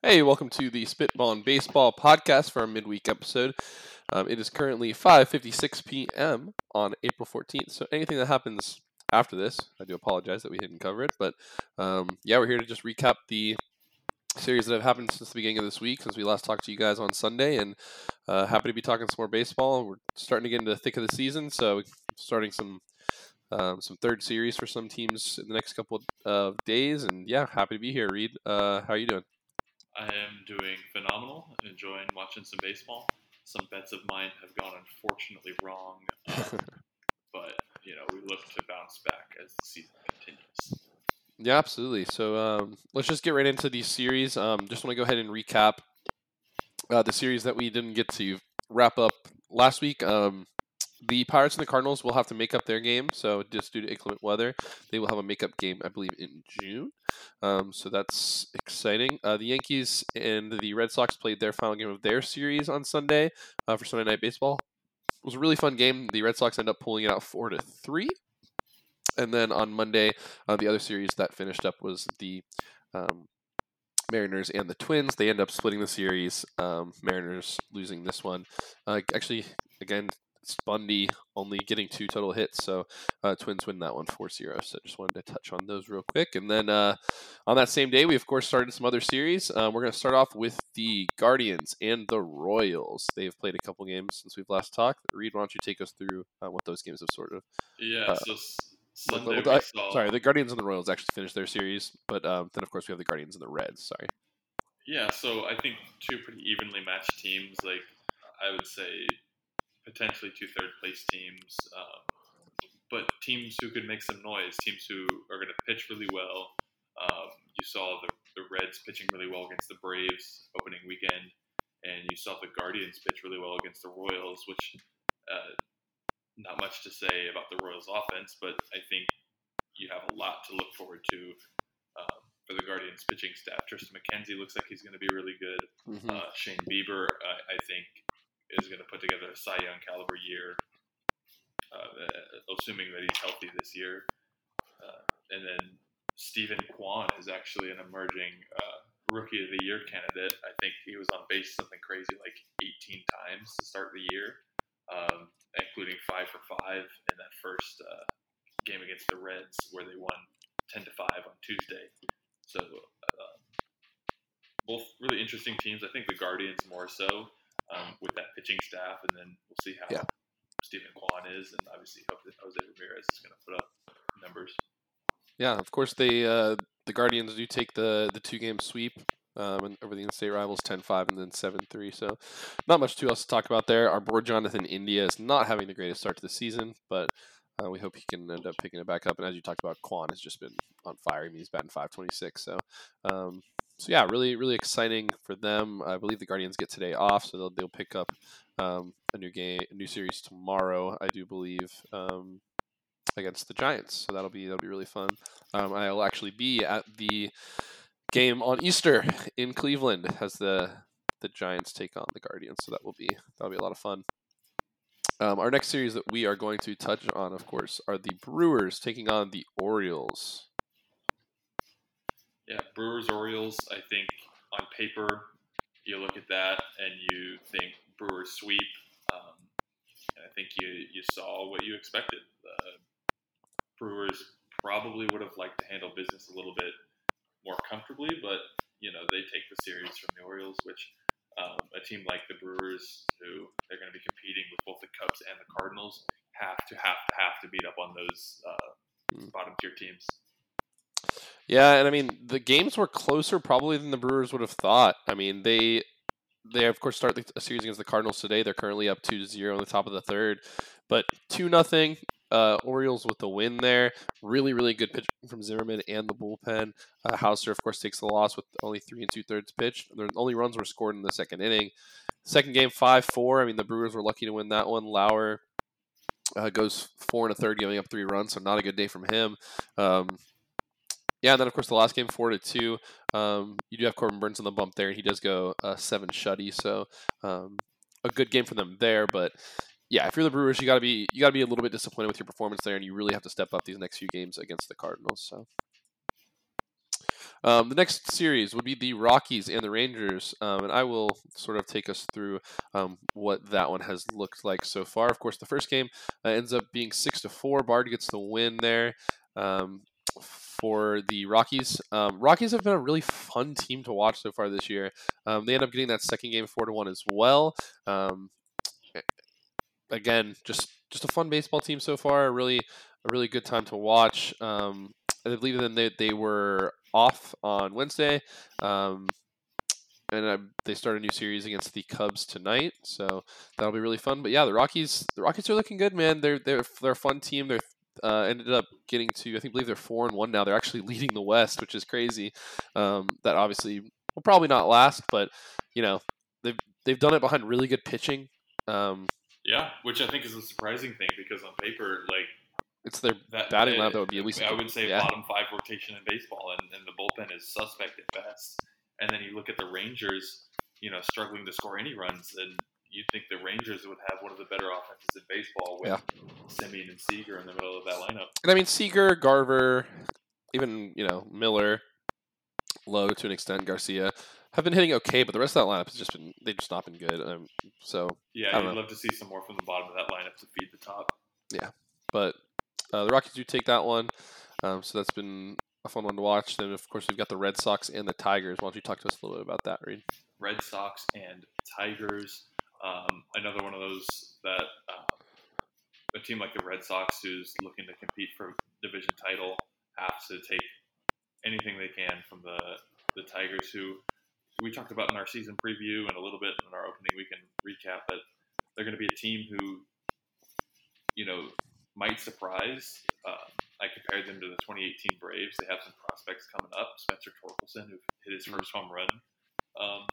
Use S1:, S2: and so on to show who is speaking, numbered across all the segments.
S1: Hey, welcome to the Spitballin Baseball podcast for our midweek episode. Um, it is currently 5:56 p.m. on April 14th. So anything that happens after this, I do apologize that we didn't cover it, but um, yeah, we're here to just recap the series that have happened since the beginning of this week, since we last talked to you guys on Sunday, and uh, happy to be talking some more baseball. We're starting to get into the thick of the season, so starting some um, some third series for some teams in the next couple of days, and yeah, happy to be here. Reid, uh, how are you doing?
S2: I am doing phenomenal. Enjoying watching some baseball. Some bets of mine have gone unfortunately wrong, um, but you know we look to bounce back as the season continues.
S1: Yeah, absolutely. So um, let's just get right into these series. Um, just want to go ahead and recap uh, the series that we didn't get to wrap up last week. Um, the Pirates and the Cardinals will have to make up their game. So just due to inclement weather, they will have a makeup game, I believe, in June. Um, so that's exciting. Uh, the Yankees and the Red Sox played their final game of their series on Sunday uh, for Sunday Night Baseball. It was a really fun game. The Red Sox end up pulling it out four to three. And then on Monday, uh, the other series that finished up was the um, Mariners and the Twins. They end up splitting the series. Um, Mariners losing this one. Uh, actually, again, Bundy only getting two total hits, so uh, Twins win that one 4-0. So just wanted to touch on those real quick. And then uh, on that same day, we of course started some other series. Uh, we're going to start off with the Guardians and the Royals. They've played a couple games since we've last talked. Reid, why don't you take us through uh, what those games have sort of?
S2: Yeah.
S1: Uh,
S2: so Sunday saw.
S1: Sorry, the Guardians and the Royals actually finished their series, but um, then of course we have the Guardians and the Reds. Sorry.
S2: Yeah. So I think two pretty evenly matched teams. Like I would say potentially two third place teams, um, but teams who could make some noise. Teams who are going to pitch really well. Um, you saw the, the Reds pitching really well against the Braves opening weekend, and you saw the Guardians pitch really well against the Royals, which uh, not much to say about the Royals offense, but I think you have a lot to look forward to um, for the Guardians pitching staff. Tristan McKenzie looks like he's going to be really good.
S1: Mm-hmm.
S2: Uh, Shane Bieber, I think, is going to put together a Cy Young caliber year, uh, assuming that he's healthy this year. Uh, and then Steven Kwan is actually an emerging uh, rookie of the year candidate. I think he was on base something crazy like 18 times to start the year, um, including five for five in that first uh, game against the Reds where they won 10 to five on Tuesday. So. Uh, both really interesting teams. I think the Guardians more so um, with that pitching staff, and then we'll see how
S1: Yeah.
S2: Steven Kwan is, and obviously hope that Jose Ramirez is going to put up numbers.
S1: Yeah, of course they uh, the Guardians do take the the two game sweep um, and over the in-state rivals 10-5 and then 7-3. So not much too else to talk about there. Our boy Jonathan India is not having the greatest start to the season, but uh, we hope he can end up picking it back up. And as you talked about, Kwan has just been on fire. I mean, he's batting 526. So um, so yeah, really really exciting for them. I believe the Guardians get today off, so they'll they'll pick up um, a new game, a new series tomorrow. I do believe. Um, against the Giants, so that'll be that'll be really fun. Um, I'll actually be at the game on Easter in Cleveland as the the Giants take on the Guardians. So that will be that'll be a lot of fun. Um, our next series that we are going to touch on, of course, are the Brewers taking on the Orioles.
S2: Yeah, Brewers Orioles. I think on paper, you look at that and you think Brewers sweep. Um, and I think you you saw what you expected. Uh, Brewers probably would have liked to handle business a little bit more comfortably, but you know they take the series from the Orioles, which um, a team like the Brewers, who they're going to be competing with both the Cubs and the Cardinals, have to have to have to beat up on those uh,
S1: Hmm.
S2: bottom tier teams.
S1: Yeah, and I mean the games were closer probably than the Brewers would have thought. I mean they they of course start the a series against the Cardinals today. They're currently up two to zero in the top of the third, but two nothing. Uh, Orioles with the win there. Really, really good pitch from Zimmermann and the bullpen. Uh, Houser, of course, takes the loss with only three and two thirds pitched. The only runs were scored in the second inning. Second game, five four. I mean, the Brewers were lucky to win that one. Lauer uh, goes four and a third, giving up three runs, so not a good day from him. Um, yeah, and then of course the last game four to two. Um, you do have Corbin Burnes on the bump there, and he does go uh, seven shutty, so um, a good game for them there. But yeah, if you're the Brewers, you gotta be you gotta be a little bit disappointed with your performance there, and you really have to step up these next few games against the Cardinals. So. Um, the next series would be the Rockies and the Rangers, um, and I will sort of take us through um, what that one has looked like so far. Of course, the first game uh, ends up being six to four. Bard gets the win there um, for the Rockies. Um, Rockies have been a really fun team to watch so far this year. Um, they end up getting that second game four to one as well. Um, again, just just a fun baseball team so far. A really a really good time to watch. Um, I believe then they they were off on Wednesday. Um, and they start a new series against the Cubs tonight, so that'll be really fun. But yeah, the Rockies, the Rockies are looking good, man. They're they're they're a fun team. They're uh, ended up getting to I think believe they're four and one now. They're actually leading the West, which is crazy. Um, that obviously will probably not last, but you know they've they've done it behind really good pitching. Um,
S2: yeah, which I think is a surprising thing because on paper, like
S1: it's their
S2: that
S1: batting
S2: uh,
S1: lineup that would be at least.
S2: I would say
S1: yeah.
S2: bottom five rotation in baseball, and, and the bullpen is suspect at best. And then you look at the Rangers, you know, struggling to score any runs, and you'd think the Rangers would have one of the better offenses in baseball with
S1: Yeah.
S2: Semien and Seager in the middle of that lineup.
S1: And I mean Seager, Garver, even you know Miller, Lowe to an extent, Garcia have been hitting okay, but the rest of that lineup has just been they've just not been good. Um, so,
S2: Yeah,
S1: I don't
S2: you'd
S1: know.
S2: love to see some more from the bottom of that lineup to feed the top.
S1: Yeah, but uh, the Rockies do take that one. Um, so that's been a fun one to watch. Then of course we've got the Red Sox and the Tigers. Why don't you talk to us a little bit about that, Reid?
S2: Red Sox and Tigers. Um, another one of those that uh, a team like the Red Sox, who's looking to compete for division title, has to take anything they can from the the Tigers, who we talked about in our season preview and a little bit in our opening weekend recap. But they're going to be a team who, you know, might surprise. Uh, I compared them to the 2018 Braves. They have some prospects coming up. Spencer Torkelson, who hit his first home run um,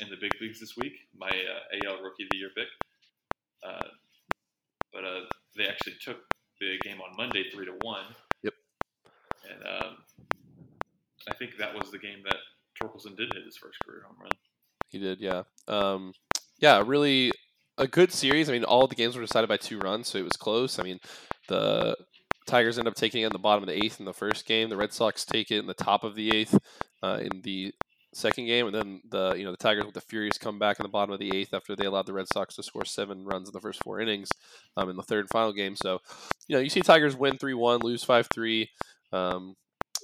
S2: in the big leagues this week. My uh, AL Rookie of the Year pick. Uh, but uh, they actually took the game on Monday three to one.
S1: Yep.
S2: And um, I think that was the game that Torkelson did hit his first career home run.
S1: He did, yeah. Um, yeah, really a good series. I mean, all the games were decided by two runs, so it was close. I mean, the Tigers end up taking it in the bottom of the eighth in the first game. The Red Sox take it in the top of the eighth uh, in the second game, and then the you know the Tigers with the Furies come back in the bottom of the eighth after they allowed the Red Sox to score seven runs in the first four innings um, in the third and final game. So, you know, you see Tigers win three one, lose five three. Um,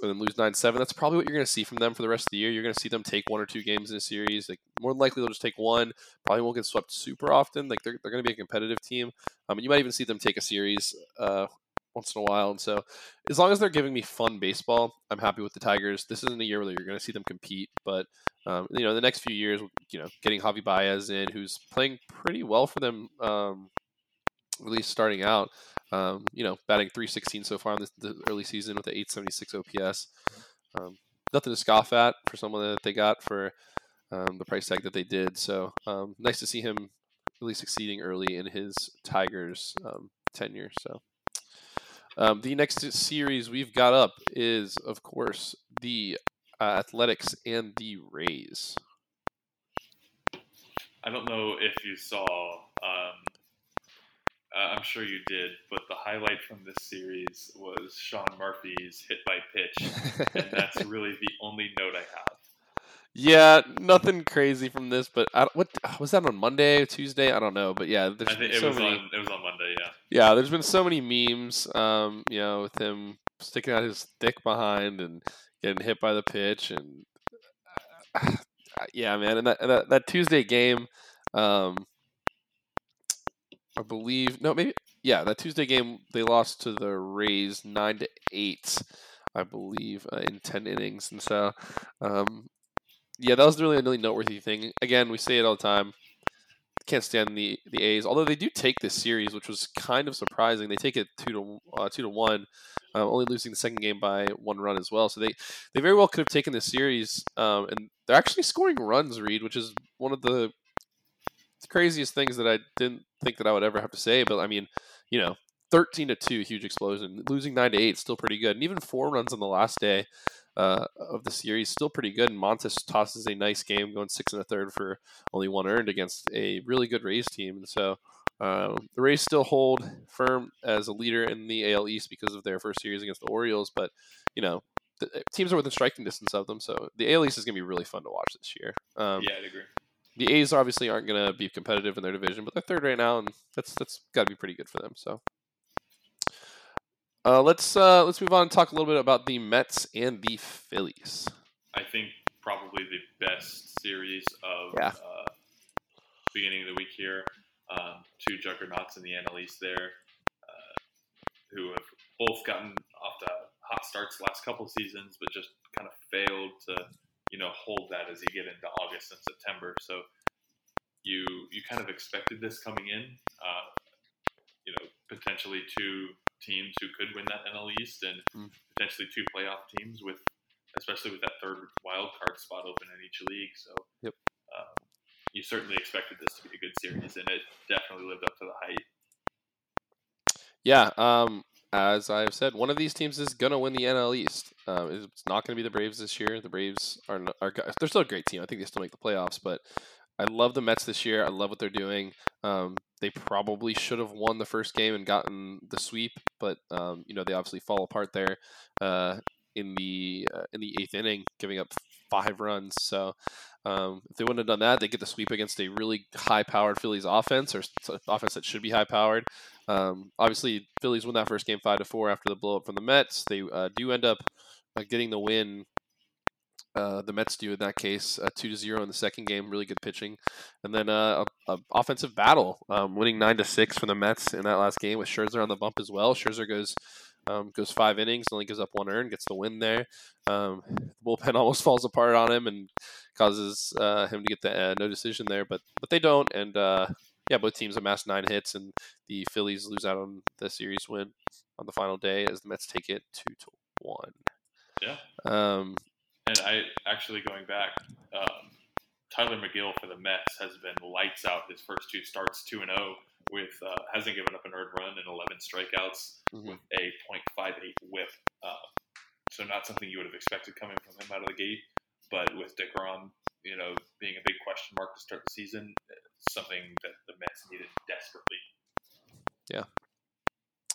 S1: and then lose nine seven. That's probably what you're going to see from them for the rest of the year. You're going to see them take one or two games in a series. Like more than likely, they'll just take one. Probably won't get swept super often. Like they're, they're going to be a competitive team. Um, and you might even see them take a series uh, once in a while. And so, as long as they're giving me fun baseball, I'm happy with the Tigers. This isn't a year where you're going to see them compete, but um, you know, the next few years, you know, getting Javi Baez in, who's playing pretty well for them, um, at least starting out. Um, you know, batting 316 so far in the early season with the 876 OPS. Um, nothing to scoff at for someone that they got for um, the price tag that they did. So um, nice to see him really succeeding early in his Tigers tenure. So um, the next series we've got up is, of course, the uh, Athletics and the Rays.
S2: I don't know if you saw. Um, I'm sure you did, but the highlight from this series was Sean Murphy's hit by pitch, and that's really the only note I have.
S1: Yeah, nothing crazy from this, but I, what was that on Monday, Tuesday? I don't know, but yeah, there's
S2: I think it
S1: so
S2: was
S1: many.
S2: on it was on Monday. Yeah.
S1: Yeah, there's been so many memes, um, you know, with him sticking out his dick behind and getting hit by the pitch, and uh, yeah, man, and that and that, that Tuesday game, um, I believe no, maybe yeah, that Tuesday game they lost to the Rays nine to eight, I believe, uh, in ten innings, and so, um, yeah, that was really a really noteworthy thing. Again, we say it all the time. Can't stand the the A's, although they do take this series, which was kind of surprising. They take it two to uh, two to one, uh, only losing the second game by one run as well. So they they very well could have taken this series, um, and they're actually scoring runs, Reid, which is one of the craziest things that I didn't think that I would ever have to say. But I mean, you know, thirteen to two, huge explosion. Losing nine to eight, still pretty good, and even four runs on the last day uh, of the series, still pretty good. And Montas tosses a nice game, going six and a third for only one earned against a really good Rays team. And so um, the Rays still hold firm as a leader in the AL East because of their first series against the Orioles. But you know, the, uh, teams are within striking distance of them. So the AL East is going to be really fun to watch this year. Um,
S2: yeah, I'd agree.
S1: The A's obviously aren't going to be competitive in their division, but they're third right now, and that's that's got to be pretty good for them. So. Uh, let's uh, let's move on and talk a little bit about the Mets and the Phillies.
S2: I think probably the best series of
S1: Yeah.
S2: uh, beginning of the week here. Um, two juggernauts in the NL East there, uh, who have both gotten off to hot starts the last couple seasons, but just kind of failed to, you know, hold that as you get into August and September. So you you kind of expected this coming in. Uh, you know, potentially two teams who could win that NL East and
S1: Mm.
S2: potentially two playoff teams with especially with that third wild card spot open in each league. So,
S1: Yep.
S2: um, you certainly expected this to be a good series, and it definitely lived up to the hype.
S1: Yeah, um, as I've said, one of these teams is gonna win the NL East. Um, it's not gonna be the Braves this year. The Braves are, are they're still a great team. I think they still make the playoffs, but I love the Mets this year. I love what they're doing. Um, they probably should have won the first game and gotten the sweep, but um, you know they obviously fall apart there uh, in the uh, in the eighth inning, giving up five runs. So um, if they wouldn't have done that, they get the sweep against a really high-powered Phillies offense or offense that should be high-powered. Um, obviously, Phillies win that first game five to four after the blow up from the Mets. They uh, do end up uh, getting the win. Uh, the Mets do in that case, uh, two to zero in the second game. Really good pitching, and then uh, a, a offensive battle, um, winning nine to six for the Mets in that last game with Scherzer on the bump as well. Scherzer goes um, goes five innings, only gives up one earned, gets the win there. Um, the bullpen almost falls apart on him and causes uh, him to get the uh, no decision there, but but they don't, and uh, yeah, both teams amassed nine hits, and the Phillies lose out on the series win on the final day as the Mets take it two to one.
S2: Yeah.
S1: Um,
S2: And I actually going back, um, Tylor Megill for the Mets has been lights out his first two starts, two and zero, with uh, hasn't given up an earned run and 11 strikeouts
S1: Mhm.
S2: with a .58 WHIP. Uh, so not something you would have expected coming from him out of the gate, but with Degrom, you know, being a big question mark to start the season, something that the Mets needed desperately. Yeah.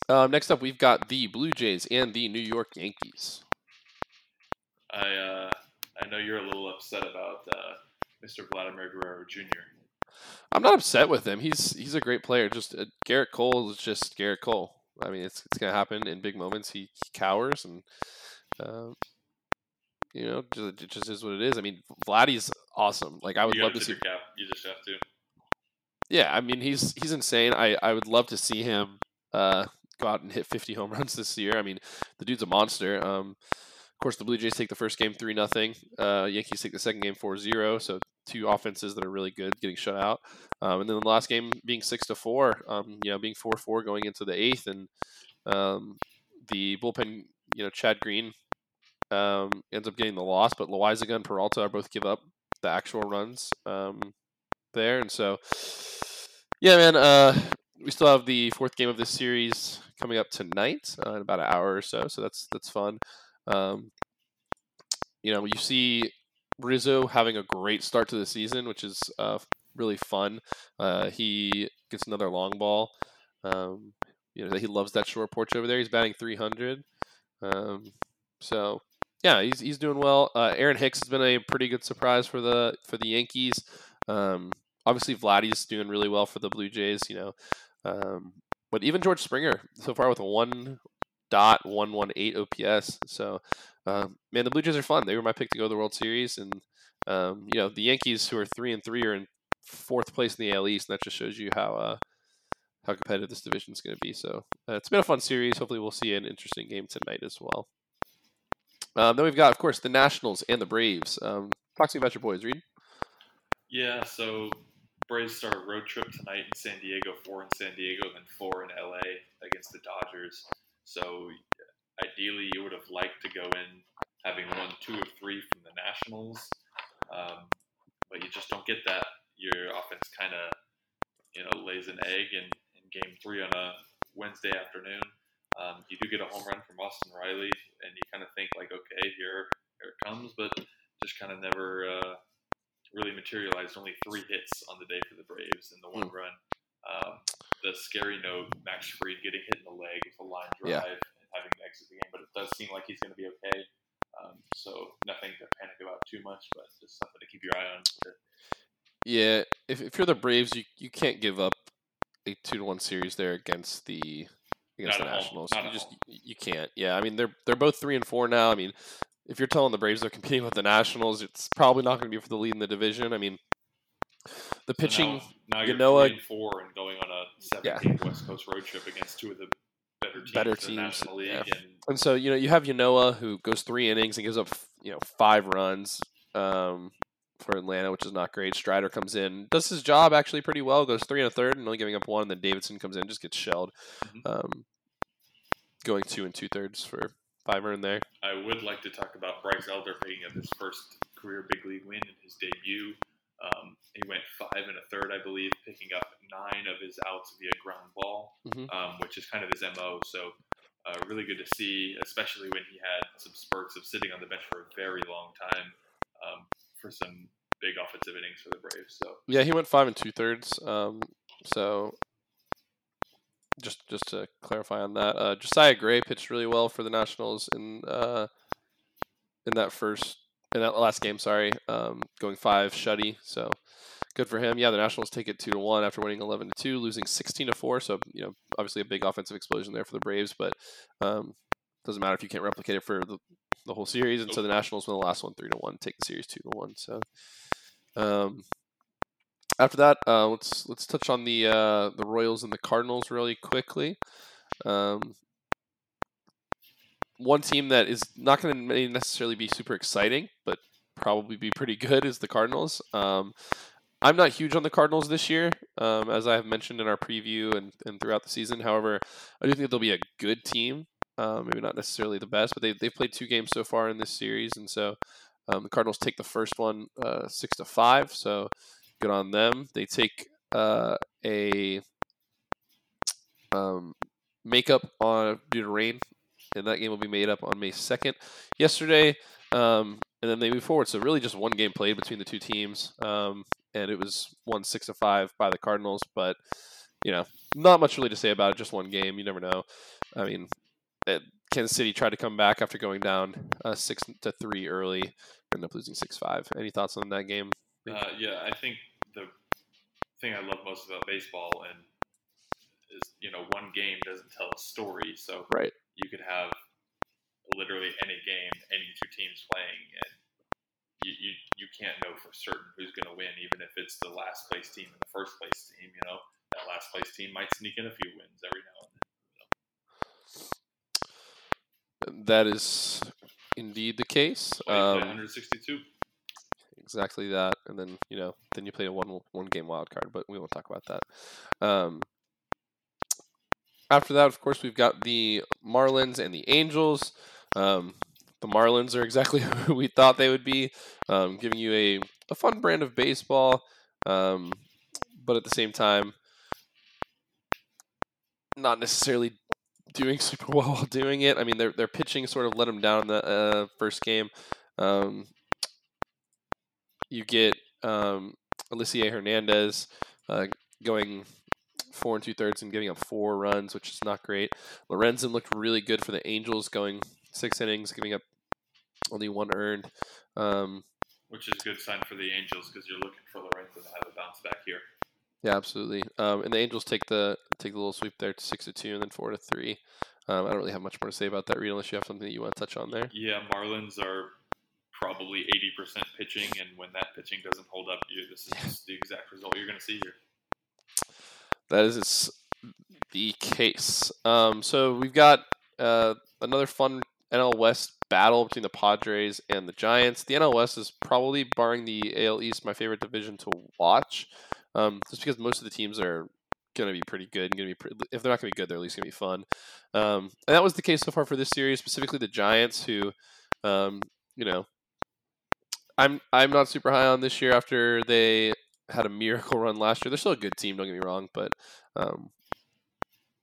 S1: Um, next up, we've got the Blue Jays and the New York Yankees.
S2: I uh, know you're a little upset about uh, Mr. Vladimir Guerrero Jr.
S1: I'm not upset with him. He's he's a great player. Just uh, Gerrit Cole is just Gerrit Cole. I mean, it's it's gonna happen in big moments. He, he cowers and. Um, you know, just, it just is what it is. I mean, Vladdy's awesome. Like, I would love to see
S2: cap. You just have to.
S1: Yeah, I mean he's he's insane. I, I would love to see him uh, go out and hit 50 home runs this year. I mean, the dude's a monster. Um, course, the Blue Jays take the first game three nothing. Uh, Yankees take the second game 4-0. So two offenses that are really good getting shut out. Um, and then the last game being six to four. Um, you know, being four four going into the eighth, and um, the bullpen. You know, Chad Green um, ends up getting the loss, but Loaisiga and Peralta are both give up the actual runs um, there, and so yeah, man. Uh, we still have the fourth game of this series coming up tonight uh, in about an hour or so, so that's that's fun. Um, you know, you see Rizzo having a great start to the season, which is uh, really fun. Uh, he gets another long ball. Um, you know, he loves that short porch over there. He's batting 300. Um, so yeah, he's he's doing well. Uh, Aaron Hicks has been a pretty good surprise for the for the Yankees. Um, obviously, Vladdy's doing really well for the Blue Jays. You know, um, but even George Springer so far with a one dot one one eight OPS. So, um, man, the Blue Jays are fun. They were my pick to go to the World Series, and um, you know the Yankees, who are three and three, are in fourth place in the AL East, and that just shows you how uh, how competitive this division is going to be. So, uh, it's been a fun series. Hopefully, we'll see an interesting game tonight as well. Um, then we've got, of course, the Nationals and the Braves. Um, talk to me about your boys, Reid.
S2: Yeah, so Braves start a road trip tonight in San Diego, four in San Diego, then four in LA against the Dodgers. So ideally, you would have liked to go in having won two of three from the Nationals, um, but you just don't get that. Your offense kind of, you know, lays an egg in, in Game Three on a Wednesday afternoon. Um, you do get a home run from Austin Riley, and you kind of think like, okay, here, here it comes, but just kind of never. Uh, really materialized. Only three hits on the day for the Braves and the one run. Um, the scary note, Max Fried getting hit in the leg with a line
S1: Yeah.
S2: drive and having to exit the game, but it does seem like he's going to be okay. Um, so nothing to panic about too much, but just something to keep your eye on.
S1: Yeah, if if you're the Braves, you you can't give up a two to one series there against the against
S2: Not
S1: the. Nationals. You just
S2: home.
S1: you can't. Yeah, I mean they're they're both three and four now. I mean, if you're telling the Braves they're competing with the Nationals, it's probably not going to be for the lead in the division. I mean, the
S2: So
S1: pitching.
S2: now, now you're three and four and going on a
S1: Yeah.
S2: 17 West Coast road trip against two of the better teams
S1: Better
S2: in the
S1: teams,
S2: National League.
S1: yeah.
S2: And
S1: And so you know you have Ynoa who goes three innings and gives up you know five runs um, for Atlanta, which is not great. Strider comes in, does his job actually pretty well, goes three and a third, and only giving up one. And then Davidson comes in, just gets shelled,
S2: Mhm.
S1: um, going two and two thirds for five earned there.
S2: I would like to talk about Bryce Elder picking up his first career big league win in his debut. Um, he went five and a third, I believe, picking up nine of his outs via ground ball,
S1: Mhm.
S2: um, which is kind of his MO. So, uh, really good to see, especially when he had some spurts of sitting on the bench for a very long time um, for some big offensive innings for the Braves. So,
S1: Yeah, he went five and two thirds. Um, so just just to clarify on that, uh, Josiah Gray pitched really well for the Nationals in uh, in that first in that last game. Sorry, um, going five shutty. So good for him. Yeah, the Nationals take it two to one after winning eleven to two, losing sixteen to four. So you know, obviously a big offensive explosion there for the Braves, but um, doesn't matter if you can't replicate it for the, the whole series. And so the Nationals win the last one three to one, take the series two to one. So. Um, after that, uh, let's let's touch on the uh, the Royals and the Cardinals really quickly. Um, one team that is not going to necessarily be super exciting, but probably be pretty good is the Cardinals. Um, I'm not huge on the Cardinals this year, um, as I have mentioned in our preview and, and throughout the season. However, I do think they'll be a good team. Um, maybe not necessarily the best, but they they've played two games so far in this series, and so um, the Cardinals take the first one uh, six to five. So good on them. They take uh, a um, makeup on due to rain, and that game will be made up on May second. Yesterday, um, and then they move forward. So really, just one game played between the two teams, um, and it was one six to five by the Cardinals. But you know, not much really to say about it. Just one game. You never know. I mean, it, Kansas City tried to come back after going down uh, six to three early, ended up losing six five. Any thoughts on that game?
S2: Uh, yeah, I think the thing I love most about baseball and is you know one game doesn't tell a story, so
S1: Right.
S2: You could have literally any game, any two teams playing, and you you, you can't know for certain who's going to win, even if it's the last place team and the first place team. You know that last place team might sneak in a few wins every now and then.
S1: That is indeed the case.
S2: You
S1: Um,
S2: 162.
S1: exactly that, and then you know, then you play a one one game wild card, but we won't talk about that. Um, after that, of course, we've got the Marlins and the Angels. Um, the Marlins are exactly who we thought they would be, um, giving you a, a fun brand of baseball, um, but at the same time, not necessarily doing super well while doing it. I mean, their pitching sort of let them down in the uh, first game. Um, you get um, Elieser Hernandez uh, going four and two thirds and giving up four runs, which is not great. Lorenzen looked really good for the Angels, going six innings, giving up only one earned. Um,
S2: Which is a good sign for the Angels because you're looking for Lorenzen to have a bounce back here.
S1: yeah, absolutely. Um, and the Angels take the take the little sweep there to six to two and then four to three. Um, I don't really have much more to say about that, Reid, unless you have something that you want to touch on there.
S2: Yeah, Marlins are probably 80% pitching, and when that pitching doesn't hold up, you this is the exact result you're going to see here.
S1: That is the case. Um, so we've got uh, another fun NL West battle between the Padres and the Giants. The NL West is probably, barring the AL East, my favorite division to watch, um, just because most of the teams are going to be pretty good and going to be pretty, if they're not going to be good, they're at least going to be fun. Um, and that was the case so far for this series, specifically the Giants, who, um, you know, I'm I'm not super high on this year after they had a miracle run last year. They're still a good team, don't get me wrong, but um,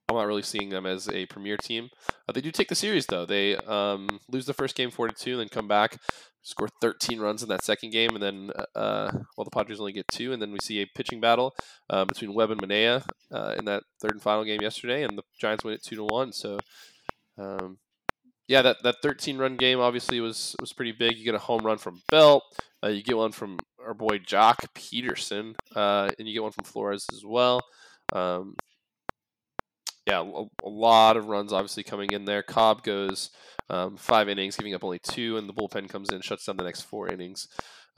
S1: I'm not really seeing them as a premier team. Uh, they do take the series though. They um, lose the first game four to two, and then come back, score 13 runs in that second game, and then uh, well, the Padres only get two, and then we see a pitching battle uh, between Webb and Manaea uh, in that third and final game yesterday, and the Giants win it two to one. So. Um, yeah, that, that 13 run game obviously was was pretty big. You get a home run from Belt, uh, you get one from our boy Joc Pederson, uh, and you get one from Flores as well. Um, yeah, a, a, lot of runs obviously coming in there. Cobb goes um, five innings, giving up only two, and the bullpen comes in, shuts down the next four innings,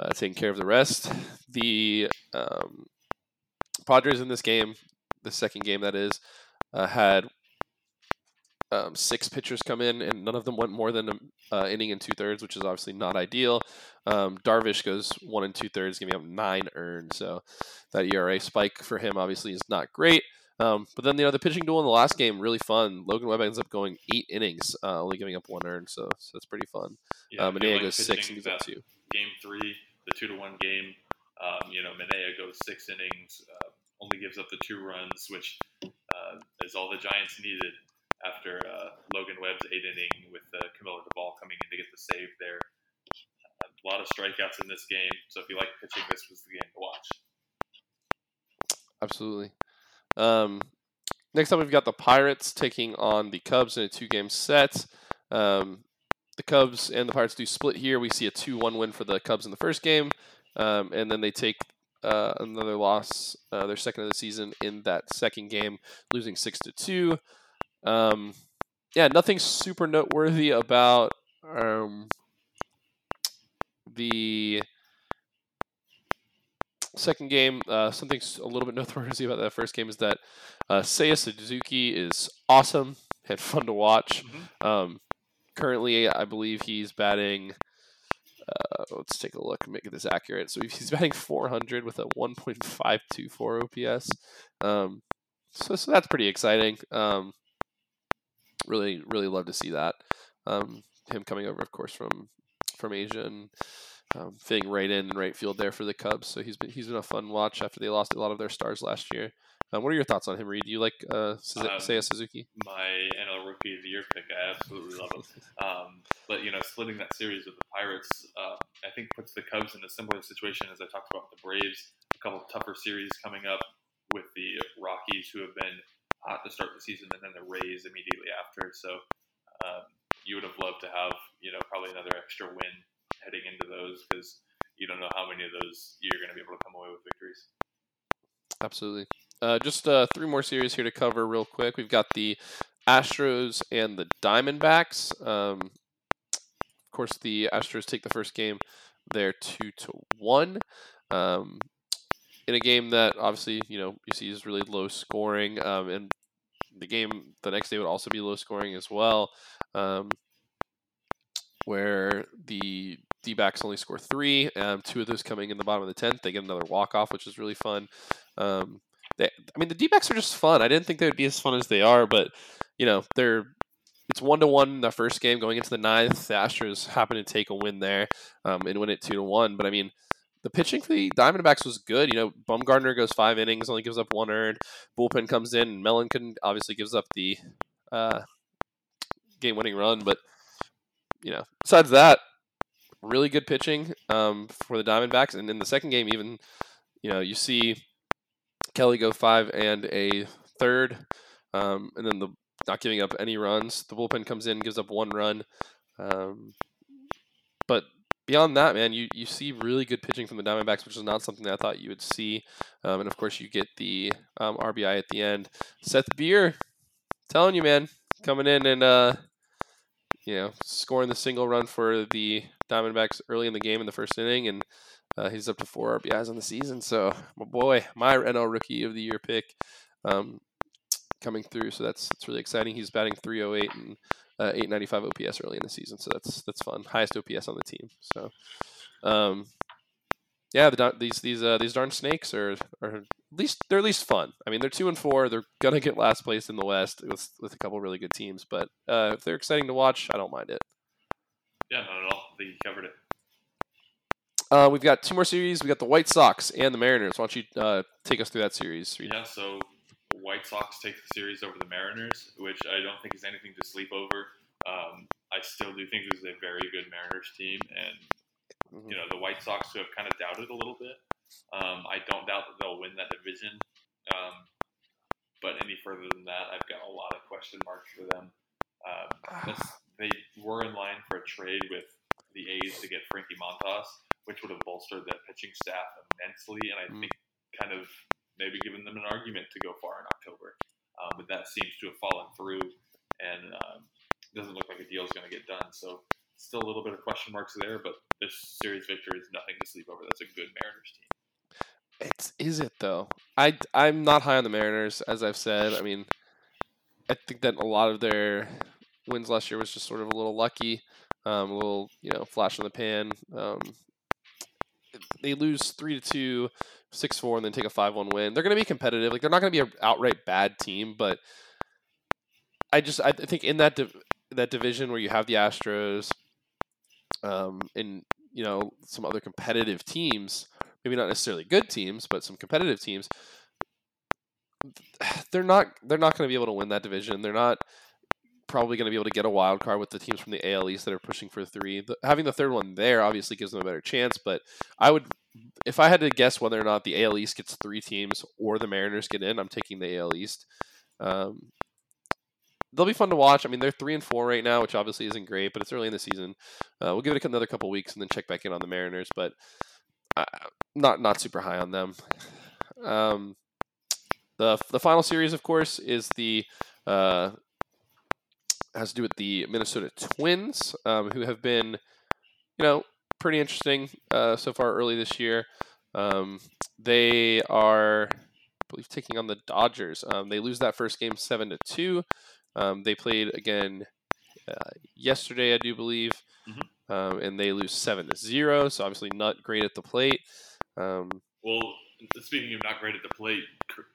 S1: uh, taking care of the rest. The um, Padres in this game, the second game that is, uh, had um, six pitchers come in, and none of them went more than an uh, inning and two thirds, which is obviously not ideal. Um, Darvish goes one and two thirds, giving up nine earned. So that ERA spike for him obviously is not great. Um, but then you know the pitching duel in the last game really fun. Logan Webb ends up going eight innings, uh, only giving up one earned, so, so that's pretty fun. Yeah, um, Manaea like goes six and gives up two.
S2: Game three, the two to one game. Um, you know, Manaea goes six innings, uh, only gives up the two runs, which uh, is all the Giants needed after uh, Logan Webb's eight inning with uh, Camilo Doval coming in to get the save there. a lot of strikeouts in this game, so if you like pitching, this was the game to watch.
S1: Absolutely. Um, next up, we've got the Pirates taking on the Cubs in a two-game set. Um, the Cubs and the Pirates do split here. We see a 2-1 win for the Cubs in the first game, um, and then they take uh, another loss, uh, their second of the season in that second game, losing six to two. Um, yeah, nothing super noteworthy about um, the second game. Uh, something a little bit noteworthy about that first game is that uh, Seiya Suzuki is awesome and fun to watch. Mm-hmm. Um, currently, I believe he's batting. Uh, let's take a look and make this accurate. So he's batting 400 with a 1.524 OPS. Um, so, so that's pretty exciting. Um, really really love to see that. Um, him coming over, of course, from from Asia and um, fitting right in and right field there for the Cubs. So he's been he's been a fun watch after they lost a lot of their stars last year. Um, what are your thoughts on him, Reid? Do you like uh, um, Seiya Suzuki?
S2: My NL Rookie of the Year pick. I absolutely love him. Um, but you know, splitting that series with the Pirates, uh, I think puts the Cubs in a similar situation as I talked about the Braves. A couple tougher series coming up with the Rockies, who have been hot to start the season, and then the Rays immediately after. So um, you would have loved to have you know probably another extra win heading into those because you don't know how many of those you're going to be able to come away with victories.
S1: Absolutely. Uh, just uh, three more series here to cover real quick. We've got the Astros and the Diamondbacks. Um, of course, the Astros take the first game. They're two to one. Um, in a game that obviously you know you see is really low scoring, um, and the game the next day would also be low scoring as well, um, where the D backs only score three, um, two of those coming in the bottom of the tenth. They get another walk off, which is really fun. Um, they, I mean, the D backs are just fun. I didn't think they would be as fun as they are, but you know they're it's one to one in the first game going into the ninth. The Astros happen to take a win there um, and win it two to one. But I mean, the pitching for the Diamondbacks was good. You know, Bumgarner goes five innings, only gives up one earned. Bullpen comes in, and Melancon obviously gives up the uh, game-winning run. But you know, besides that, really good pitching um, for the Diamondbacks. And in the second game, even you know, you see Kelly go five and a third, um, and then the not giving up any runs. The bullpen comes in, gives up one run. Um, but beyond that, man, you, you see really good pitching from the Diamondbacks, which is not something that I thought you would see. Um, and of course, you get the um, RBI at the end. Seth Beer, telling you, man, coming in and uh, you know scoring the single run for the Diamondbacks early in the game in the first inning, and uh, he's up to four RBIs on the season. So my boy, my NL Rookie of the Year pick. Um, coming through, so that's really exciting. He's batting 308 and uh, 895 OPS early in the season, so that's that's fun. Highest OPS on the team. So, um, yeah, the, these these uh, these darn snakes are are at least they're at least fun. I mean, they're two and four. They're gonna get last place in the West with with a couple really good teams, but uh, if they're exciting to watch, I don't mind it.
S2: Yeah, not at all. I think you covered it.
S1: Uh, we've got two more series. We got the White Sox and the Mariners. Why don't you uh, take us through that series?
S2: Yeah, so White Sox take the series over the Mariners, which I don't think is anything to sleep over. Um, I still do think this is a very good Mariners team, and mm-hmm. you know the White Sox who have kind of doubted a little bit. Um, I don't doubt that they'll win that division, um, but any further than that, I've got a lot of question marks for them. Uh, they were in line for a trade with the A's to get Frankie Montas, which would have bolstered that pitching staff immensely, and I
S1: Mm.
S2: think kind of maybe given them an argument to go far in October. Um, but that seems to have fallen through, and um, doesn't look like a deal is going to get done. So still a little bit of question marks there, but this series victory is nothing to sleep over. That's a good Mariners team.
S1: It's is it though? I I'm not high on the Mariners, as I've said. I mean, I think that a lot of their wins last year was just sort of a little lucky, um, a little you know flash in the pan. Um, they lose three to two, six four, and then take a five one win. They're going to be competitive. Like they're not going to be an outright bad team, but I just I think in that that division where you have the Astros, um, and you know some other competitive teams, maybe not necessarily good teams, but some competitive teams. They're not they're not going to be able to win that division. They're not probably going to be able to get a wild card with the teams from the AL East that are pushing for three. The, having the third one there obviously gives them a better chance, but I would if I had to guess whether or not the AL East gets three teams or the Mariners get in, I'm taking the AL East. Um, they'll be fun to watch. I mean, they're three and four right now, which obviously isn't great, but it's early in the season. Uh, we'll give it another couple weeks and then check back in on the Mariners, but uh, not not super high on them. Um, the the final series, of course, is the uh, has to do with the Minnesota Twins, um, who have been, you know, pretty interesting uh, so far early this year. Um, they are, I believe, taking on the Dodgers. Um, they lose that first game seven to two. Um, they played again uh, yesterday, I do believe,
S2: Mhm.
S1: um, and they lose seven to zero. So obviously not great at the plate. Um,
S2: Well, speaking of not great at the plate,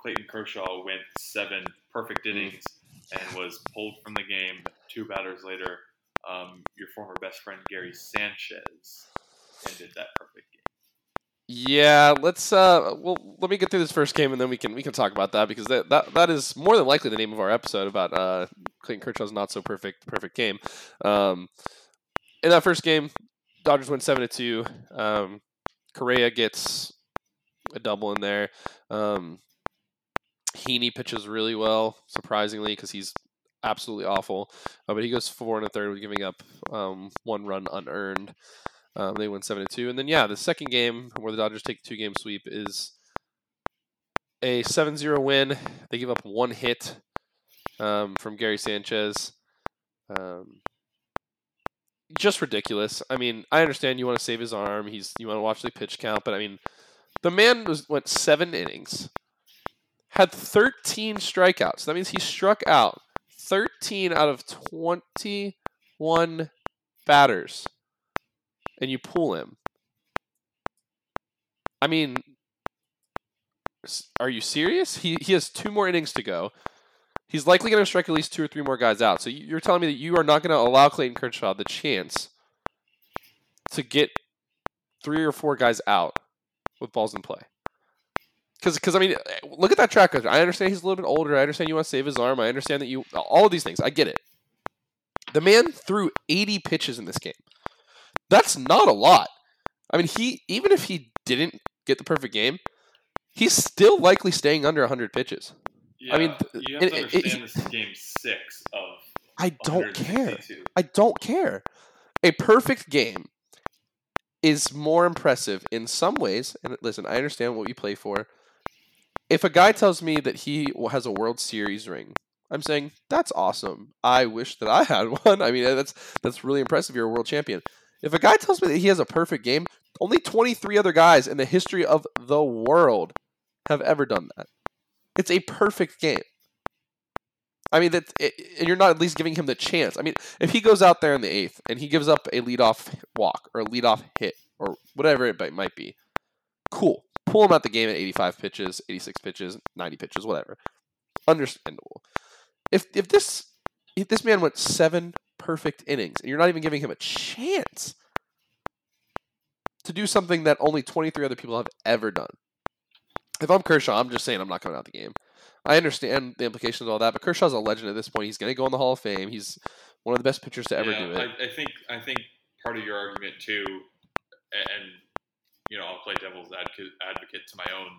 S2: Clayton Kershaw went seven perfect innings and was pulled from the game. Two batters later, um, your former best friend Gary Sanchez ended that perfect game.
S1: Yeah, let's uh well let me get through this first game and then we can we can talk about that because that that, that is more than likely the name of our episode about uh Clayton Kershaw's not so perfect perfect game. Um in that first game, Dodgers win 7 to 2. Um Correa gets a double in there. Um Heaney pitches really well, surprisingly, because he's absolutely awful. Uh, but he goes four and a third giving up um, one run unearned. Um, they win seven to two, and then yeah, the second game where the Dodgers take the two game sweep is a 7-0 win. They give up one hit um, from Gary Sanchez. Um, just ridiculous. I mean, I understand you want to save his arm. He's you want to watch the pitch count, but I mean, the man was went seven innings, had 13 strikeouts. That means he struck out 13 out of 21 batters and you pull him. I mean, are you serious? He he has two more innings to go. He's likely going to strike at least two or three more guys out. So you're telling me that you are not going to allow Clayton Kershaw the chance to get three or four guys out with balls in play? Because, because I mean, look at that track record. I understand he's a little bit older. I understand you want to save his arm. I understand that you all of these things. I get it. The man threw 80 pitches in this game. That's not a lot. I mean, he even if he didn't get the perfect game, he's still likely staying under 100 pitches.
S2: Yeah,
S1: I mean,
S2: you have
S1: it-
S2: to
S1: it-
S2: understand
S1: it-
S2: this is game six of
S1: I don't care. I don't care. A perfect game is more impressive in some ways. And listen, I understand what you play for. If a guy tells me that he has a World Series ring, I'm saying that's awesome. I wish that I had one. I mean, eh, that's that's really impressive. You're a world champion. If a guy tells me that he has a perfect game, only 23 other guys in the history of the world have ever done that. It's a perfect game. I mean, that and eh, eh, you're not at least giving him the chance. I mean, if he goes out there in the eighth and he gives up a leadoff walk or a leadoff hit or whatever it might be, cool. Pull him out the game at 85 pitches, 86 pitches, 90 pitches, whatever. Understandable. If if this if this man went seven perfect innings and you're not even giving him a chance to do something that only 23 other people have ever done. If I'm Kershaw, I'm just saying I'm not coming out the game. I understand the implications of all that, but Kershaw's a legend at this point. He's going to go in the Hall of Fame. He's one of the best pitchers to ever
S2: yeah,
S1: do it.
S2: I, I think I think part of your argument too, and you know I'll play devil's advocate, advocate to my own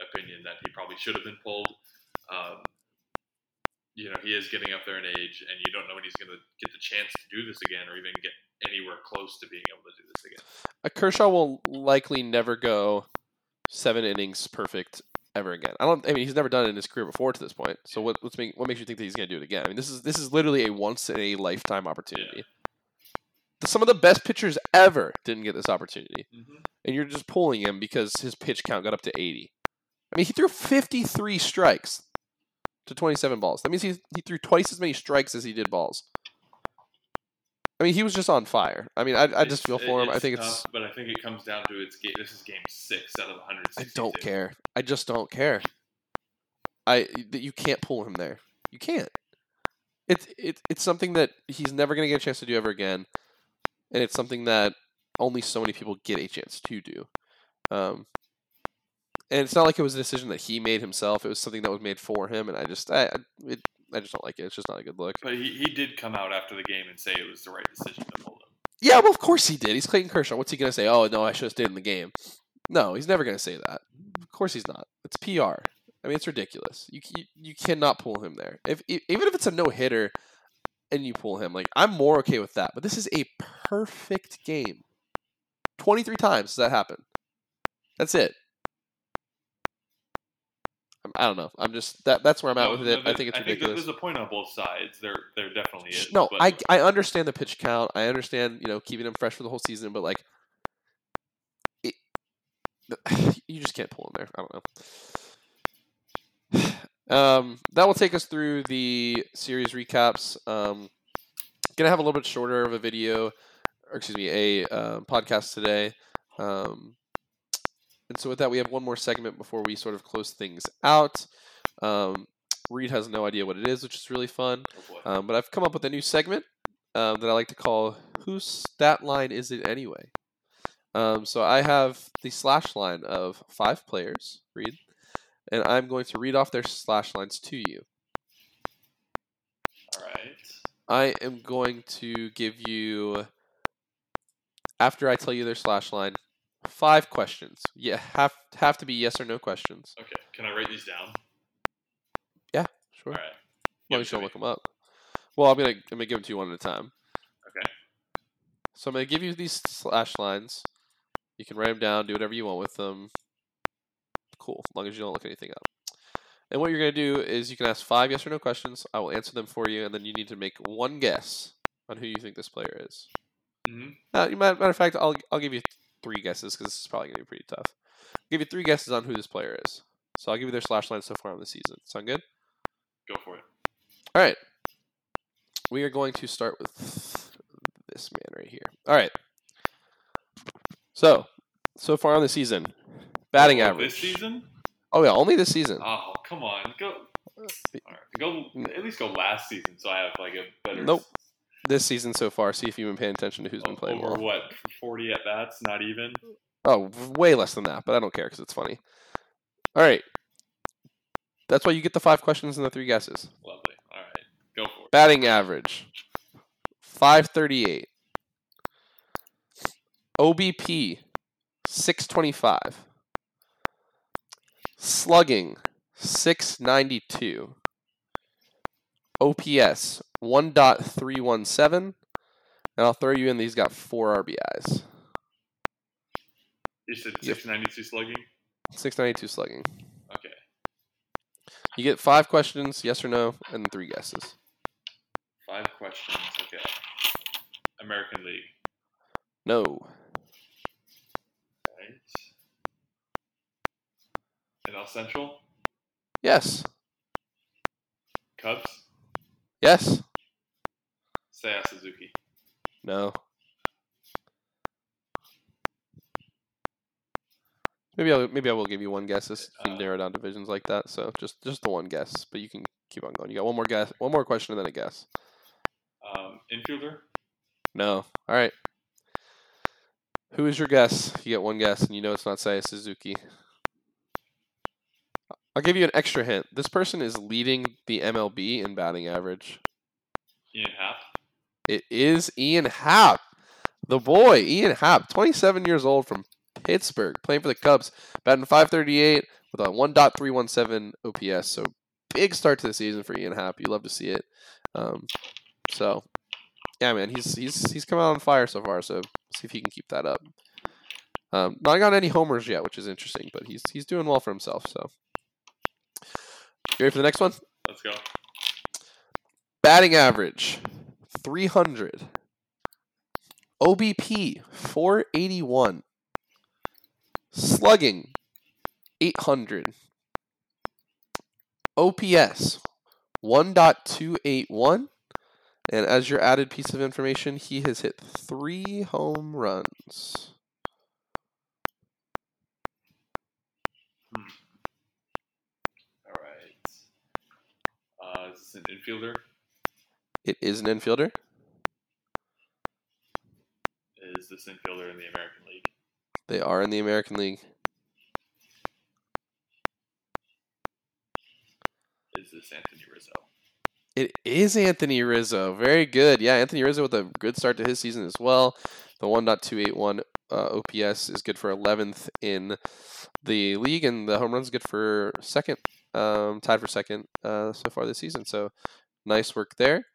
S2: opinion that he probably should have been pulled. Um, you know, he is getting up there in age, and you don't know when he's going to get the chance to do this again, or even get anywhere close to being able to do this again.
S1: A Kershaw will likely never go seven innings perfect ever again. I don't. I mean, he's never done it in his career before to this point. So what what's make, what makes you think that he's going to do it again? I mean, this is this is literally a once in a lifetime opportunity. The- Some of the best pitchers ever didn't get this opportunity,
S2: Mm-hmm.
S1: and you're just pulling him because his pitch count got up to 80. I mean, he threw 53 strikes to 27 balls. That means he he threw twice as many strikes as he did balls. I mean, he was just on fire. I mean, I, I just feel for him. I think it's
S2: but I think it comes down to it's game. This is game six out of 100.
S1: I don't care. I just don't care. I that you can't pull him there. You can't. It's it's it's something that he's never gonna get a chance to do ever again, and it's something that only so many people get a chance to do. Um, and it's not like it was a decision that he made himself. It was something that was made for him, and I just I I, it, I just don't like it. It's just not a good look.
S2: But he, he did come out after the game and say it was the right decision to pull him.
S1: Yeah, well, of course he did. He's Clayton Kershaw. What's he gonna say? Oh no, I should have stayed in the game. No, he's never gonna say that. Of course he's not. It's PR. I mean, it's ridiculous. You you, you cannot pull him there. If even if it's a no hitter, and you pull him, like I'm more okay with that. But this is a perfect game. Twenty three times does that happen? That's it. I'm- don't know. I'm just that. That's where I'm at
S2: No,
S1: with
S2: no,
S1: it. I think it's
S2: I think there's a point on both sides. There, there definitely is.
S1: No,
S2: but
S1: I I understand the pitch count. I understand you know keeping him fresh for the whole season, but like, it, you just can't pull him there. I don't know. Um, that will take us through the series recaps. Um, gonna have a little bit shorter of a video, or excuse me, a uh, podcast today. Um, and so with that, we have one more segment before we sort of close things out. Um, Reid has no idea what it is, which is really fun.
S2: Oh.
S1: Um, but I've come up with a new segment um, that I like to call "Whose Stat Line Is It Anyway?" Um, so I have the slash line of five players. Reid, and I'm going to read off their slash lines to you.
S2: All right.
S1: I am going to give you, after I tell you their slash line, five questions. Yeah, have have to be yes or no questions.
S2: Okay. Can I write these down?
S1: Yeah, sure.
S2: All right.
S1: As long
S2: Give
S1: as you
S2: to me.
S1: look them up. Well, I'm gonna I'm gonna give them to you one at a time.
S2: Okay.
S1: So I'm gonna give you these slash lines. You can write them down, do whatever you want with them. Cool, as long as you don't look anything up. And what you're gonna do is you can ask five yes or no questions. I will answer them for you, and then you need to make one guess on who you think this player is.
S2: hmm
S1: Uh, you might- matter of fact, I'll I'll give you three guesses because this is probably gonna be pretty tough. I'll give you three guesses on who this player is. So I'll give you their slash line so far on the season. Sound good?
S2: Go for it.
S1: All right. We are going to start with this man right here. All right. So, so far on the season, batting
S2: Oh,
S1: average.
S2: This season?
S1: Oh yeah, only this season.
S2: Oh, come on. Go. Right. Go. At least go last season, so I have like a better.
S1: Nope. This season so far. See if you've been paying attention to who's been
S2: oh,
S1: playing
S2: over
S1: well.
S2: what? Forty at bats? Not even.
S1: Oh, way less than that, but I don't care because it's funny. All right. That's why you get the five questions and the three guesses.
S2: Lovely. All right. Go for it.
S1: Batting average, five thirty-eight. OBP, six twenty-five. Slugging, six ninety-two. OPS, one point three one seven. And I'll throw you in. These got four RBIs.
S2: You said
S1: Yep.
S2: six ninety two slugging.
S1: Six ninety-two slugging.
S2: Okay.
S1: You get five questions, yes or no, and three guesses.
S2: Five questions. Okay. American League.
S1: No.
S2: Right. NL Central.
S1: Yes.
S2: Cubs.
S1: Yes.
S2: Seiya Suzuki.
S1: No. Maybe I'll maybe I will give you one guess. This
S2: Uh,
S1: narrow down divisions like that. So just just the one guess, but you can keep on going. You got one more guess, one more question, and then a guess.
S2: Um, infielder.
S1: No. All right. Who is your guess? You get one guess, and you know it's not Seiya Suzuki. I'll give you an extra hint. This person is leading the MLB in batting average.
S2: Ian Happ.
S1: It is Ian Happ, the boy, Ian Happ, 27 years old from Pittsburgh, playing for the Cubs, batting 538 with a 1.317 OPS. So big start to the season for Ian Happ. You love to see it. Um, so, yeah, man, he's he's he's come out on fire so far. So see if he can keep that up. Um, not got any homers yet, which is interesting, but he's he's doing well for himself. So, you ready for the next one?
S2: Let's go.
S1: Batting average, three hundred. OBP, four eighty one. Slugging, eight hundred. OPS, 1.281. And as your added piece of information, he has hit three home runs.
S2: All right. Uh, is this an infielder?
S1: It is an infielder.
S2: Is this infielder in the American League?
S1: They are in the American League.
S2: Is this Anthony Rizzo?
S1: It is Anthony Rizzo. Very good. Yeah, Anthony Rizzo with a good start to his season as well. The 1.281 uh, OPS is good for 11th in the league, and the home run's good for second, um, tied for second uh, so far this season. So nice work there.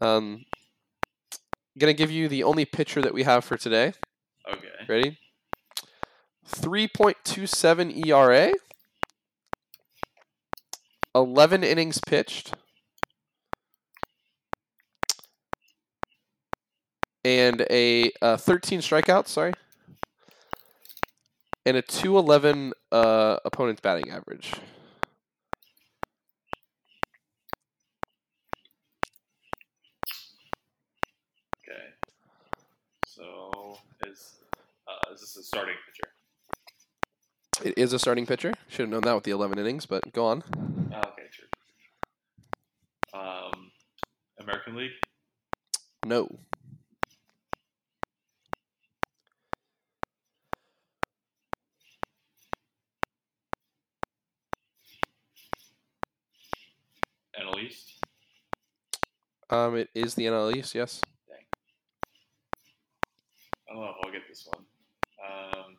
S1: Um, gonna give you the only pitcher that we have for today.
S2: Okay.
S1: Ready? 3.27 ERA. 11 innings pitched. And a uh, 13 strikeouts, sorry. And a 211 uh, opponent's batting average.
S2: Okay. So is uh, is this a starting pitcher?
S1: It is a starting pitcher. Should have known that with the 11 innings, but go on.
S2: Oh, okay, sure. Um, American League.
S1: No.
S2: NL East.
S1: Um, it is the NL East, yes.
S2: I don't know if I'll get this one. Um,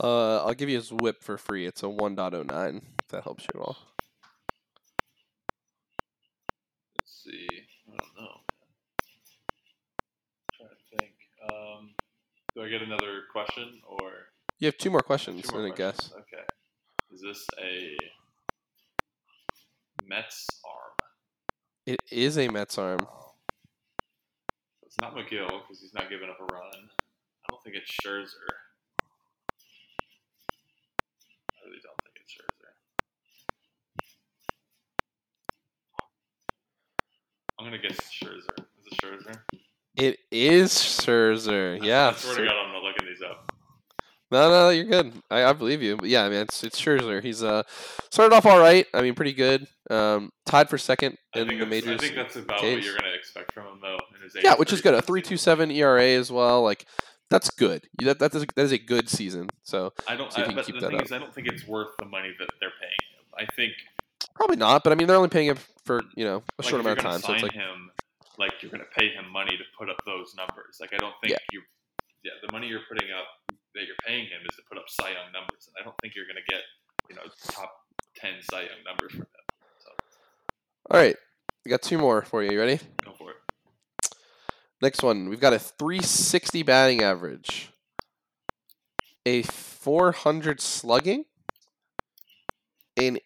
S1: Uh, I'll give you his whip for free. It's a 1.09, if that helps you at all.
S2: let's see. I don't know. trying to think. Um, do I get another question or
S1: You have two more questions
S2: two more
S1: and a
S2: questions?
S1: guess.
S2: Okay. Is this a Mets arm?
S1: It is a Mets arm.
S2: Oh. It's not Megill because he's not giving up a run. I don't think it's Scherzer. I really don't think it's Scherzer. I'm gonna guess it's Scherzer. Is it Scherzer?
S1: It is Scherzer. Yeah.
S2: I swear to God, I'm not looking these up.
S1: No, no, you're good. I, I believe you. But yeah, man, it's it's Scherzer. He's uh started off all right. I mean, pretty good. Um, tied for second in the
S2: that's, I think that's about
S1: case.
S2: what you're gonna expect from him, though. In his
S1: Yeah, which is good. A
S2: 37
S1: three two seven ERA as well. Like that's good. That that is, that is a good season. So
S2: I don't.
S1: If
S2: I, but the thing
S1: up.
S2: is, I don't think it's worth the money that they're paying him. I think
S1: probably not. But I mean, they're only paying him for you know a
S2: like,
S1: short amount of time. So it's like
S2: him, like you're gonna pay him money to put up those numbers. Like I don't think
S1: Yeah.
S2: you. Yeah, the money you're putting up that you're paying him is to put up Cy Young numbers, and I don't think you're gonna get you know top ten Cy Young numbers from him. So
S1: all right. We got two more for you. You ready?
S2: go for it.
S1: Next one, we've got a 360 batting average, a 400 slugging, an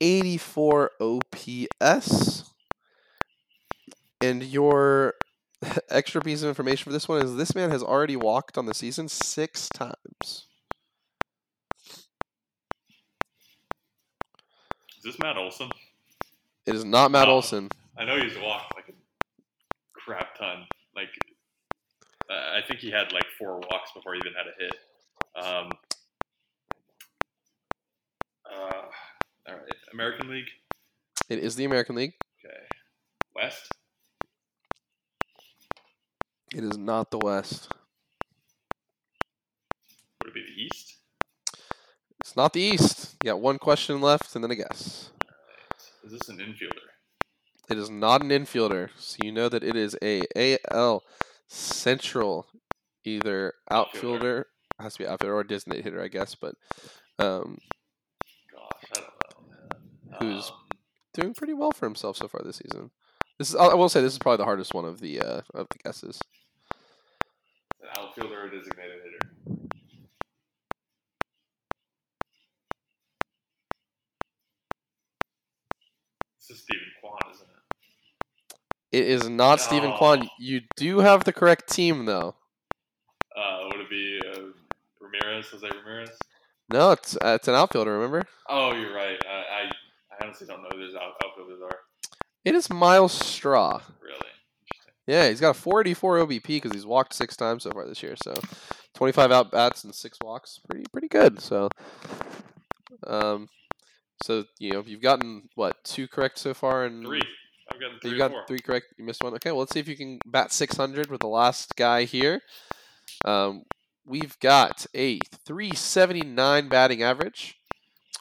S1: 884 OPS, and your extra piece of information for this one is this man has already walked on the season six times.
S2: Is this Matt Olson?
S1: It is not Matt
S2: No.
S1: Olson.
S2: I know he's walked like a crap ton. Like uh, I think he had like four walks before he even had a hit. Um, uh, all right, American League.
S1: It is the American League.
S2: Okay, West.
S1: It is not the West.
S2: Would it be the East?
S1: It's not the East. You got one question left and then a guess.
S2: All right. Is this an infielder?
S1: It is not an infielder, so you know that it is a AL Central, either
S2: Outfielder.
S1: outfielder, has to be outfielder or designated hitter, I guess, but um,
S2: Gosh, I don't know, man.
S1: Who's-
S2: Um,
S1: doing pretty well for himself so far this season. This is, I will say, this is probably the hardest one of the uh, of the guesses.
S2: an outfielder or designated hitter? This is Steven Kwan, isn't it?
S1: It is not Steven Kwan. You do have the correct team, though.
S2: Uh, would it be uh, Ramirez? Jose Ramirez?
S1: No, it's uh, it's an outfielder. Remember,
S2: Oh, you're right. I honestly don't know who those out- outfielders are.
S1: it is Myles Straw.
S2: Really interesting.
S1: Yeah, he's got a 484 OBP because he's walked six times so far this year. So, 25 out bats and six walks, pretty pretty good. So, um, so you know you've gotten what two correct so far, and
S2: Three. I've gotten three
S1: You got
S2: four.
S1: three correct. You missed one. Okay, well let's see if you can bat 600 with the last guy here. Um, we've got a 379 batting average,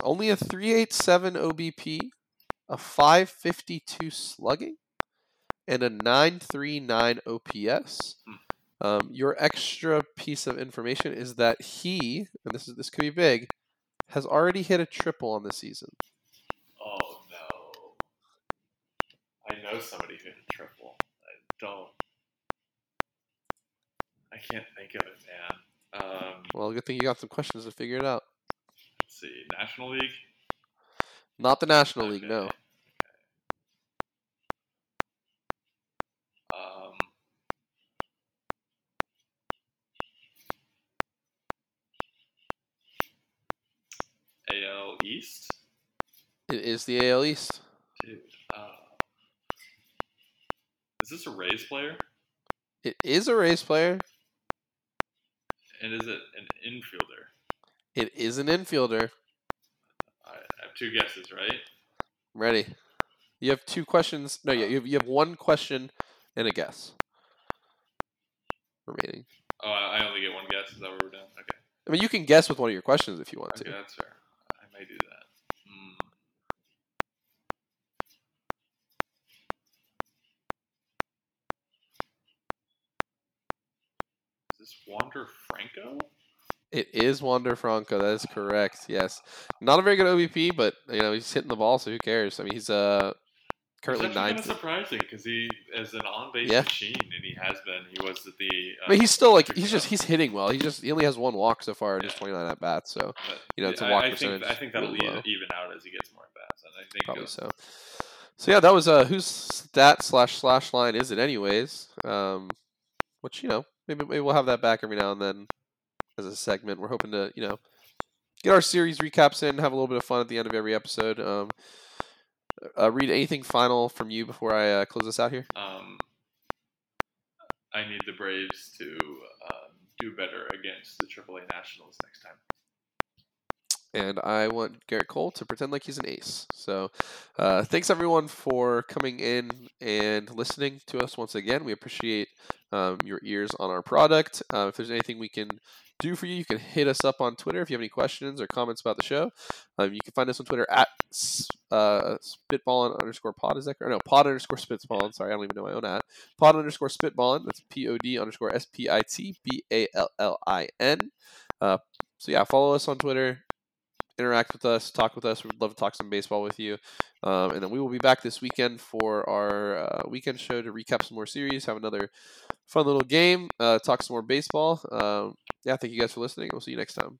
S1: only a 387 OBP, a 552 slugging, and a 939 OPS.
S2: Hmm.
S1: Um, your extra piece of information is that he, and this is this could be big, has already hit a triple on the season.
S2: Oh no. I know somebody who hit a triple. I don't. I can't think of it, man. Um,
S1: Well, good thing you got some questions to figure it out.
S2: Let's see. National League.
S1: Not the National League, no.
S2: okay. Um, AL East,
S1: It is the AL East.
S2: dude. Uh, is this a Rays player?
S1: It is a Rays player.
S2: And is it an infielder?
S1: It is an infielder.
S2: I have two guesses, right?
S1: I'm ready. You have two questions. No, yeah, you have, you have one question and a guess remaining.
S2: Oh, I I only get one guess. Is that what we're doing? Okay.
S1: I mean, you can guess with one of your questions if you want
S2: Okay,
S1: to.
S2: that's fair. I may do that. Hmm. Is this Wander Franco?
S1: It is Wander Franco. That is correct. Yes, not a very good OBP, but you know he's hitting the ball, so who cares? I mean, he's uh currently
S2: It's kind of surprising because he is an on-base
S1: Yeah.
S2: machine, and he has been. He was at the. Uh,
S1: mean, he's still like he's just he's hitting well. He just he only has one walk so far, just
S2: Yeah.
S1: 29 at bats. So
S2: but
S1: you know, it's a walk
S2: I
S1: percentage
S2: Think, I think that'll even, even out as he gets more at bats, and I think
S1: probably so. So yeah, that was uh whose stat slash slash line is it anyways? Um, which you know maybe maybe we'll have that back every now and then as a segment. We're hoping to you know get our series recaps in, have a little bit of fun at the end of every episode. Um, uh, Reid anything final from you before I uh, close this out here.
S2: Um, I need the Braves to um, do better against the AAA Nationals next time.
S1: and I want Gerrit Cole to pretend like he's an ace. So, uh, thanks everyone for coming in and listening to us once again. We appreciate um, your ears on our product. Uh, if there's anything we can do for you, you can hit us up on Twitter if you have any questions or comments about the show. Um, you can find us on Twitter at uh, spitballin underscore pod. Is that correct? No, pod underscore spitballin. Sorry, I don't even know my own at. Pod underscore spitballin. That's P O D underscore S P I T B A L L I N. Uh, so yeah, follow us on Twitter interact with us, talk with us. We'd love to talk some baseball with you. Um, and then we will be back this weekend for our uh, weekend show to recap some more series, have another fun little game, uh, talk some more baseball. Um, yeah, thank you guys for listening. We'll see you next time.